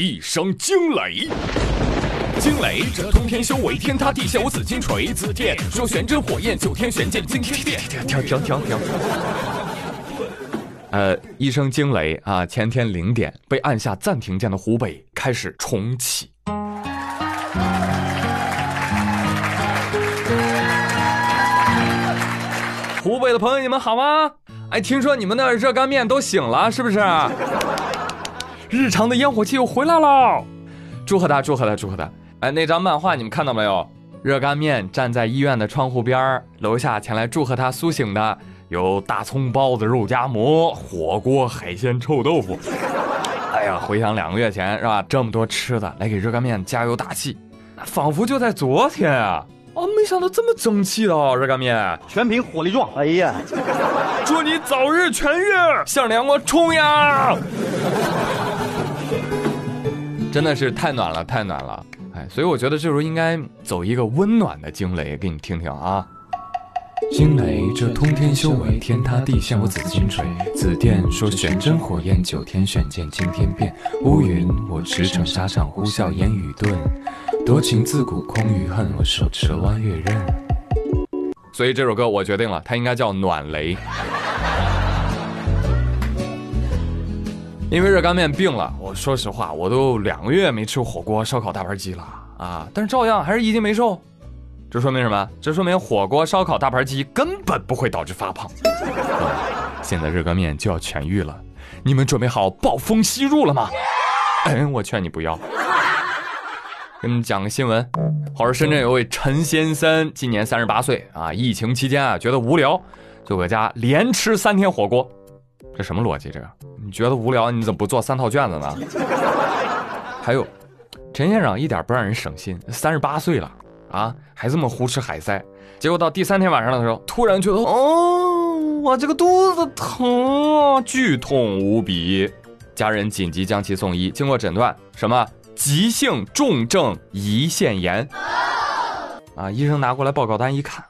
一声惊雷。惊雷，这通天修为，天塌地陷，我紫金锤。紫电说玄真火焰，九天玄剑惊天变。停停停停！呃，一声惊雷啊，前天零点被按下暂停键的湖北开始重启。湖北的朋友，你们好吗？哎，听说你们那热干面都醒了，是不是？日常的烟火气又回来了，祝贺他，祝贺他，祝贺他！哎，那张漫画你们看到没有？热干面站在医院的窗户边楼下前来祝贺他苏醒的有大葱包子、肉夹馍、火锅、海鲜、臭豆腐。哎呀，回想两个月前是吧？这么多吃的来给热干面加油打气，仿佛就在昨天啊！哦，没想到这么争气的哦，热干面，全凭火力壮。哎呀，祝你早日痊愈，向阳光冲呀！真的是太暖了，太暖了。哎所以我觉得这时候应该走一个温暖的惊雷给你听听啊！惊雷，这通天修为，天塌地陷我紫金锤；紫电说玄真火焰，九天玄剑惊天变；乌云，我驰骋沙场呼啸烟雨顿；多情自古空余恨，我手持弯月刃。所以这首歌我决定了，它应该叫暖雷。因为热干面病了，我说实话，我都两个月没吃火锅、烧烤、大盘鸡了啊！但是照样还是一斤没瘦，这说明什么？这说明火锅、烧烤、大盘鸡根本不会导致发胖。现在热干面就要痊愈了，你们准备好暴风吸入了吗？哎，我劝你不要。给你们讲个新闻，话说深圳有位陈先生，今年三十八岁啊，疫情期间啊觉得无聊，就搁家连吃三天火锅，这什么逻辑？这个？你觉得无聊，你怎么不做三套卷子呢？还有，陈先生一点不让人省心，三十八岁了啊，还这么胡吃海塞。结果到第三天晚上的时候，突然觉得，哦，我这个肚子疼，剧痛无比，家人紧急将其送医，经过诊断，什么急性重症胰腺炎。啊，医生拿过来报告单一看，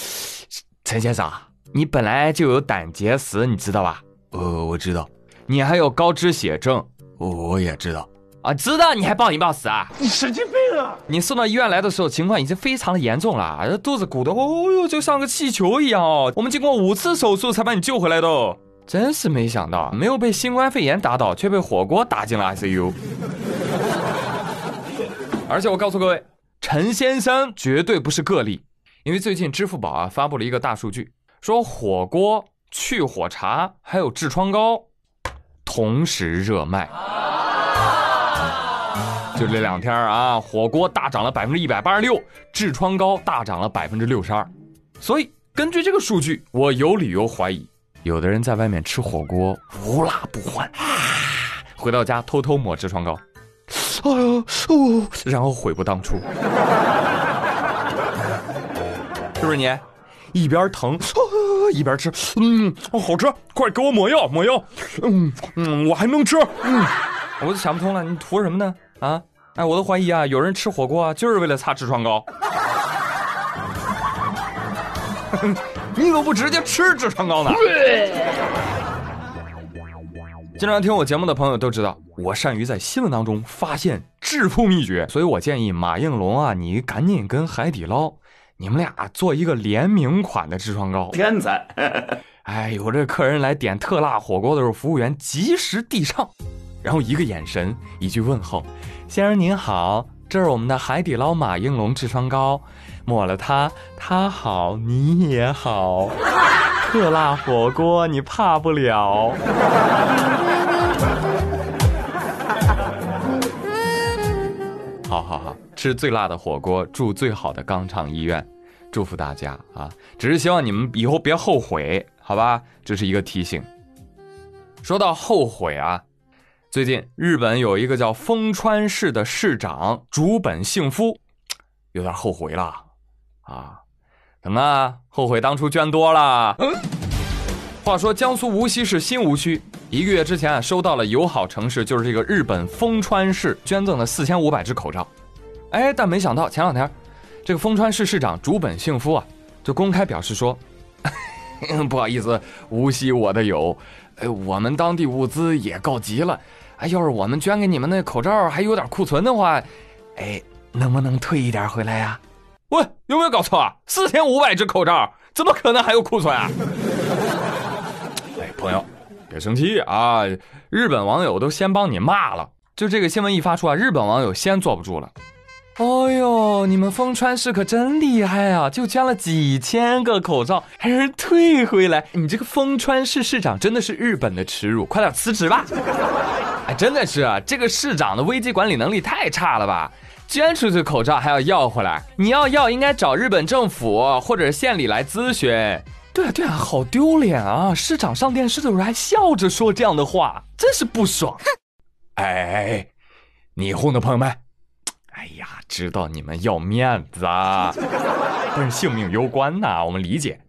陈先生，你本来就有胆结石，你知道吧？呃，我知道。你还有高脂血症，我也知道啊，知道你还暴饮暴食啊？你神经病啊！你送到医院来的时候，情况已经非常的严重了，肚子鼓得哦哟，就像个气球一样哦。我们经过五次手术才把你救回来的，哦。真是没想到，没有被新冠肺炎打倒，却被火锅打进了 ICU。而且我告诉各位，陈先生绝对不是个例，因为最近支付宝啊发布了一个大数据，说火锅、去火茶还有痔疮膏。同时热卖，就这两天啊，火锅大涨了百分之一百八十六，痔疮膏大涨了百分之六十二。所以根据这个数据，我有理由怀疑，有的人在外面吃火锅无辣不欢，回到家偷偷抹痔疮膏，哎呦哦，然后悔不当初，是不是你？一边疼。一边吃，嗯，好吃，快给我抹药，抹药，嗯嗯，我还能吃，嗯，我就想不通了，你图什么呢？啊，哎，我都怀疑啊，有人吃火锅啊，就是为了擦痔疮膏，你怎么不直接吃痔疮膏呢？经常听我节目的朋友都知道，我善于在新闻当中发现致富秘诀，所以我建议马应龙啊，你赶紧跟海底捞。你们俩做一个联名款的痔疮膏，天才！哎，有这客人来点特辣火锅的时候，服务员及时递上，然后一个眼神，一句问候：“先生您好，这是我们的海底捞马应龙痔疮膏，抹了它，它好，你也好，特辣火锅你怕不了。”好好好。吃最辣的火锅，住最好的肛肠医院，祝福大家啊！只是希望你们以后别后悔，好吧？这是一个提醒。说到后悔啊，最近日本有一个叫丰川市的市长竹本幸夫，有点后悔了啊！怎么后悔当初捐多了？话说江苏无锡市新无区一个月之前啊，收到了友好城市，就是这个日本丰川市捐赠的四千五百只口罩。哎，但没想到前两天，这个丰川市市长竹本幸夫啊，就公开表示说：“ 不好意思，无锡我的有，哎，我们当地物资也告急了，哎，要是我们捐给你们那口罩还有点库存的话，哎，能不能退一点回来呀？喂，有没有搞错啊？四千五百只口罩，怎么可能还有库存啊？哎，朋友，别生气啊！日本网友都先帮你骂了，就这个新闻一发出啊，日本网友先坐不住了。哦呦，你们丰川市可真厉害啊！就捐了几千个口罩，还让人退回来。你这个丰川市市长真的是日本的耻辱，快点辞职吧！哎，真的是啊，这个市长的危机管理能力太差了吧？捐出去口罩还要要回来，你要要应该找日本政府或者县里来咨询。对啊对啊，好丢脸啊！市长上电视的时候还笑着说这样的话，真是不爽。哎，霓虹的朋友们。知道你们要面子啊，但是性命攸关呐，我们理解。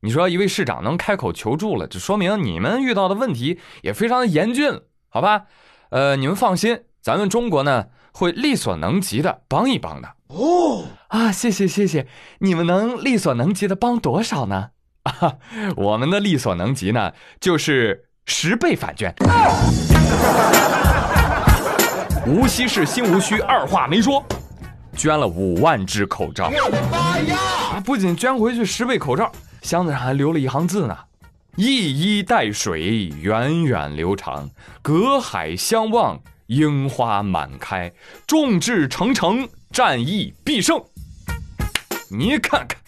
你说一位市长能开口求助了，这说明你们遇到的问题也非常的严峻，好吧？呃，你们放心，咱们中国呢会力所能及的帮一帮的。哦，啊，谢谢谢谢，你们能力所能及的帮多少呢？啊，我们的力所能及呢就是十倍返捐。无锡市新无需二话没说，捐了五万只口罩。妈呀！不仅捐回去十倍口罩，箱子上还留了一行字呢：“一衣带水，源远流长；隔海相望，樱花满开。众志成城，战役必胜。”你看看，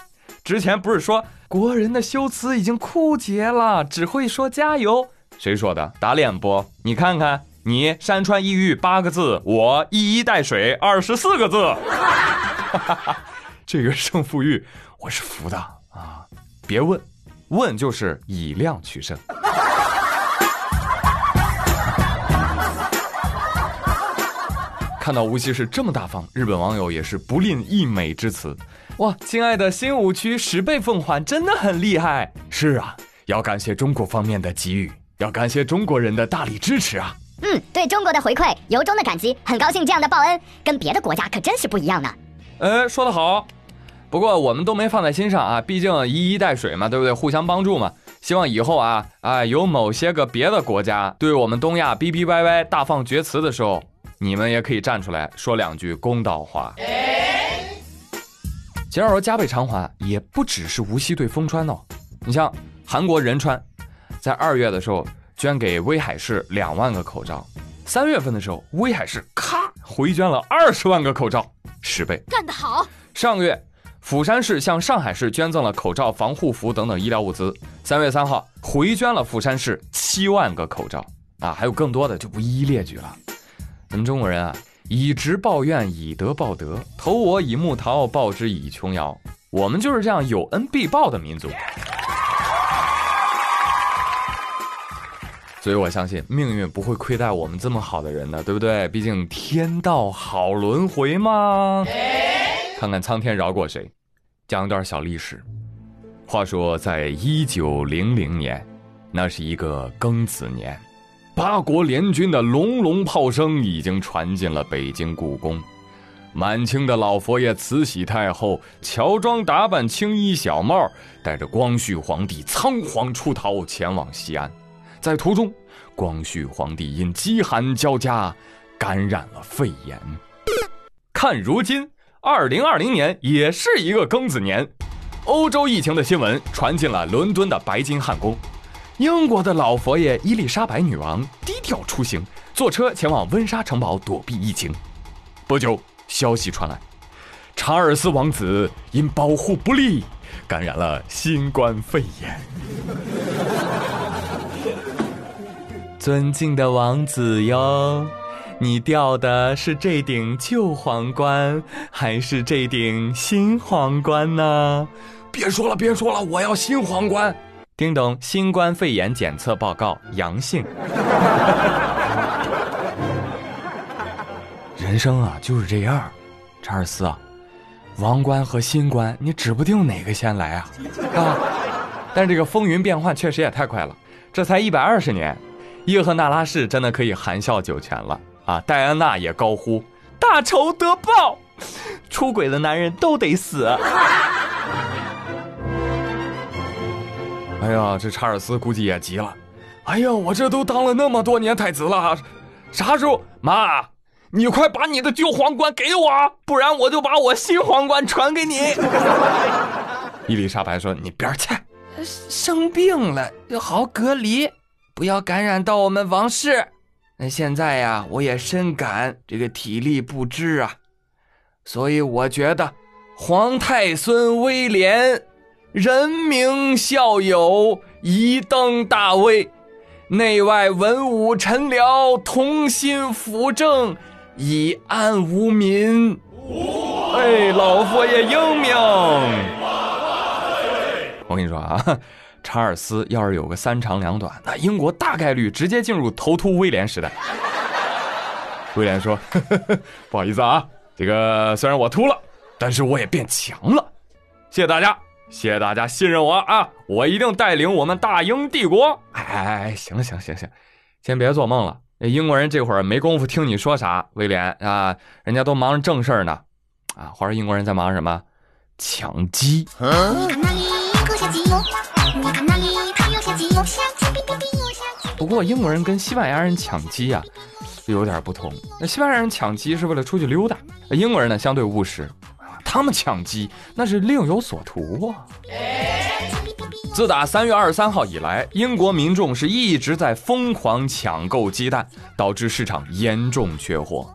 之前不是说国人的修辞已经枯竭了，只会说加油？谁说的？打脸不？你看看。你山川异域八个字，我一衣带水二十四个字，这个胜负欲我是服的啊！别问，问就是以量取胜。看到无锡市这么大方，日本网友也是不吝溢美之词。哇，亲爱的新五区十倍奉还，真的很厉害。是啊，要感谢中国方面的给予，要感谢中国人的大力支持啊。嗯，对中国的回馈由衷的感激，很高兴这样的报恩跟别的国家可真是不一样呢。呃，说得好，不过我们都没放在心上啊，毕竟一衣带水嘛，对不对？互相帮助嘛。希望以后啊啊，有某些个别的国家对我们东亚逼逼歪歪、大放厥词的时候，你们也可以站出来说两句公道话。其实说加倍偿还也不只是无锡对丰川哦，你像韩国仁川，在二月的时候。捐给威海市两万个口罩，三月份的时候，威海市咔回捐了二十万个口罩，十倍，干得好！上个月，釜山市向上海市捐赠了口罩、防护服等等医疗物资，三月三号回捐了釜山市七万个口罩，啊，还有更多的就不一一列举了。咱们中国人啊，以直报怨，以德报德，投我以木桃，报之以琼瑶，我们就是这样有恩必报的民族。所以我相信命运不会亏待我们这么好的人的，对不对？毕竟天道好轮回嘛。看看苍天饶过谁？讲一段小历史。话说，在一九零零年，那是一个庚子年，八国联军的隆隆炮声已经传进了北京故宫。满清的老佛爷慈禧太后乔装打扮，青衣小帽，带着光绪皇帝仓皇出逃，前往西安。在途中，光绪皇帝因饥寒交加，感染了肺炎。看如今，二零二零年也是一个庚子年，欧洲疫情的新闻传进了伦敦的白金汉宫。英国的老佛爷伊丽莎白女王低调出行，坐车前往温莎城堡躲避疫情。不久，消息传来，查尔斯王子因保护不力，感染了新冠肺炎。尊敬的王子哟，你掉的是这顶旧皇冠，还是这顶新皇冠呢？别说了，别说了，我要新皇冠。叮咚，新冠肺炎检测报告阳性。人生啊，就是这样。查尔斯啊，王冠和新冠，你指不定哪个先来啊！啊，但这个风云变幻确实也太快了，这才一百二十年。叶赫那拉氏真的可以含笑九泉了啊！戴安娜也高呼：“大仇得报，出轨的男人都得死。”哎呀，这查尔斯估计也急了。哎呀，我这都当了那么多年太子了，啥时候？妈，你快把你的旧皇冠给我，不然我就把我新皇冠传给你。伊丽莎白说：“你边去，生病了要好隔离，不要感染到我们王室。那现在呀，我也深感这个体力不支啊，所以我觉得皇太孙威廉人民孝友，一登大位。”内外文武臣僚同心辅政，以安无民。哎，老佛爷英明！我跟你说啊，查尔斯要是有个三长两短，那英国大概率直接进入头秃威廉时代。威廉说：“ 不好意思啊，这个虽然我秃了，但是我也变强了。谢谢大家。”谢谢大家信任我啊！我一定带领我们大英帝国。哎哎哎，行行行行，先别做梦了。英国人这会儿没工夫听你说啥，威廉啊，人家都忙着正事儿呢。啊，话说英国人在忙什么？抢鸡。不过英国人跟西班牙人抢鸡呀，有点不同。那西班牙人抢鸡是为了出去溜达，英国人呢相对务实。他们抢鸡那是另有所图啊！自打三月二十三号以来，英国民众是一直在疯狂抢购鸡蛋，导致市场严重缺货。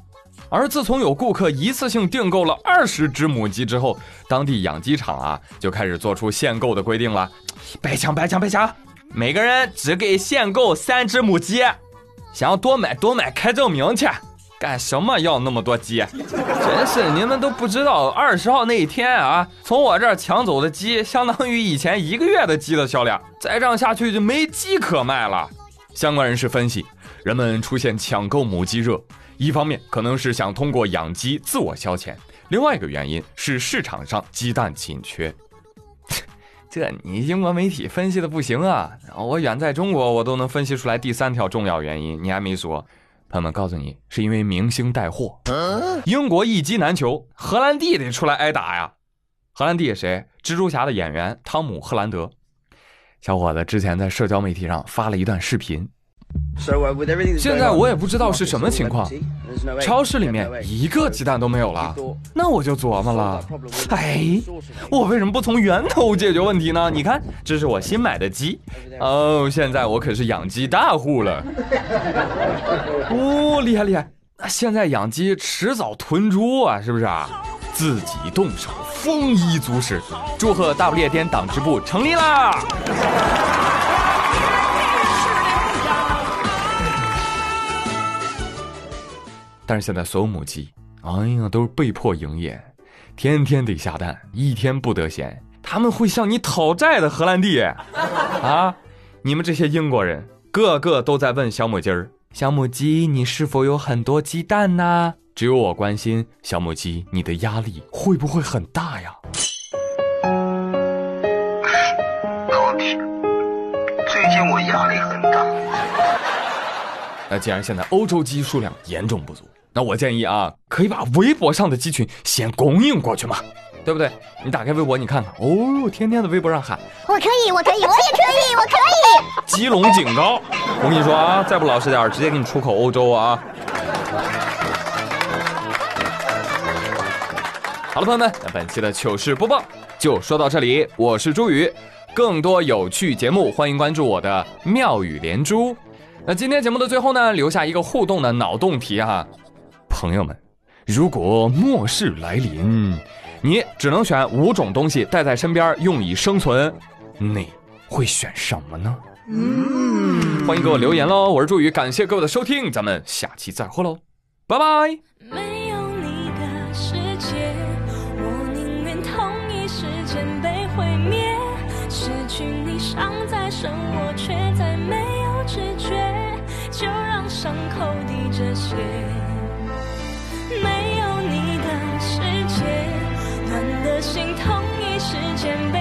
而自从有顾客一次性订购了二十只母鸡之后，当地养鸡场啊就开始做出限购的规定了：白抢，白抢，白抢！每个人只给限购三只母鸡，想要多买多买，开证明去。干什么要那么多鸡？真是你们都不知道，二十号那一天啊，从我这儿抢走的鸡，相当于以前一个月的鸡的销量。再这样下去就没鸡可卖了。相关人士分析，人们出现抢购母鸡热，一方面可能是想通过养鸡自我消遣，另外一个原因是市场上鸡蛋紧缺。这你英国媒体分析的不行啊！我远在中国，我都能分析出来第三条重要原因，你还没说。朋友们，告诉你，是因为明星带货，英国一鸡难求，荷兰弟得出来挨打呀。荷兰弟谁？蜘蛛侠的演员汤姆·赫兰德，小伙子之前在社交媒体上发了一段视频。现在我也不知道是什么情况，超市里面一个鸡蛋都没有了。那我就琢磨了，哎，我为什么不从源头解决问题呢？你看，这是我新买的鸡，哦，现在我可是养鸡大户了。哦，厉害厉害，那现在养鸡迟早囤猪啊，是不是啊？自己动手，丰衣足食。祝贺大不列颠党支部成立啦！但是现在所有母鸡，哎呀，都是被迫营业，天天得下蛋，一天不得闲。他们会向你讨债的，荷兰弟啊！你们这些英国人，个个都在问小母鸡儿：小母鸡，你是否有很多鸡蛋呢？只有我关心小母鸡，你的压力会不会很大呀？最近我压力很大。那既然现在欧洲鸡数量严重不足。那我建议啊，可以把微博上的鸡群先供应过去嘛，对不对？你打开微博，你看看，哦，天天在微博上喊，我可以，我可以，我也可以，我可以。鸡笼警告，我跟你说啊，再不老实点，直接给你出口欧洲啊！好了，朋友们，那本期的糗事播报就说到这里，我是朱宇，更多有趣节目，欢迎关注我的妙语连珠。那今天节目的最后呢，留下一个互动的脑洞题哈。朋友们，如果末世来临，你只能选五种东西带在身边用以生存，你会选什么呢？嗯，欢迎给我留言喽！我是朱宇，感谢各位的收听，咱们下期再会喽，拜拜。落了叶，却。心痛一时间被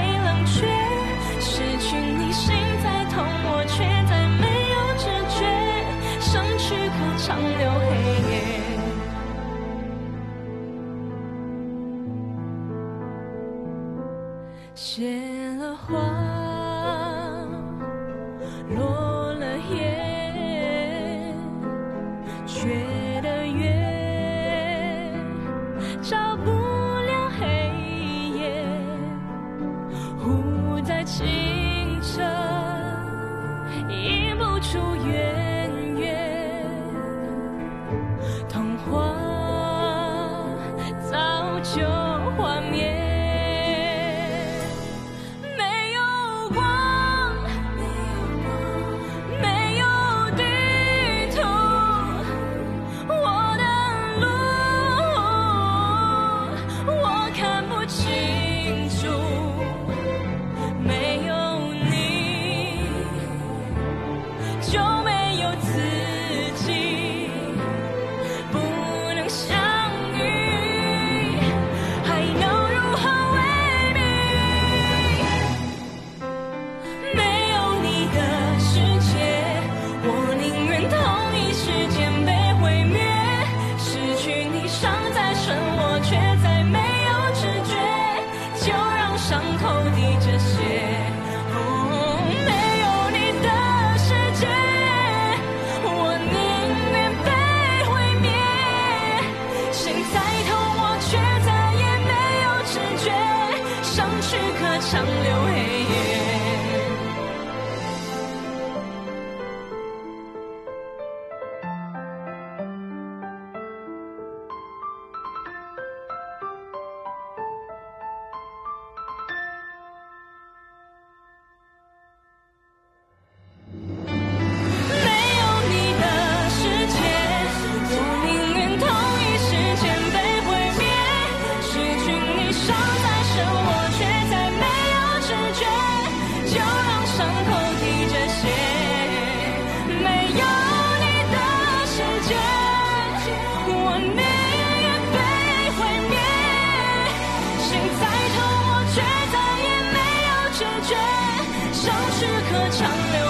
no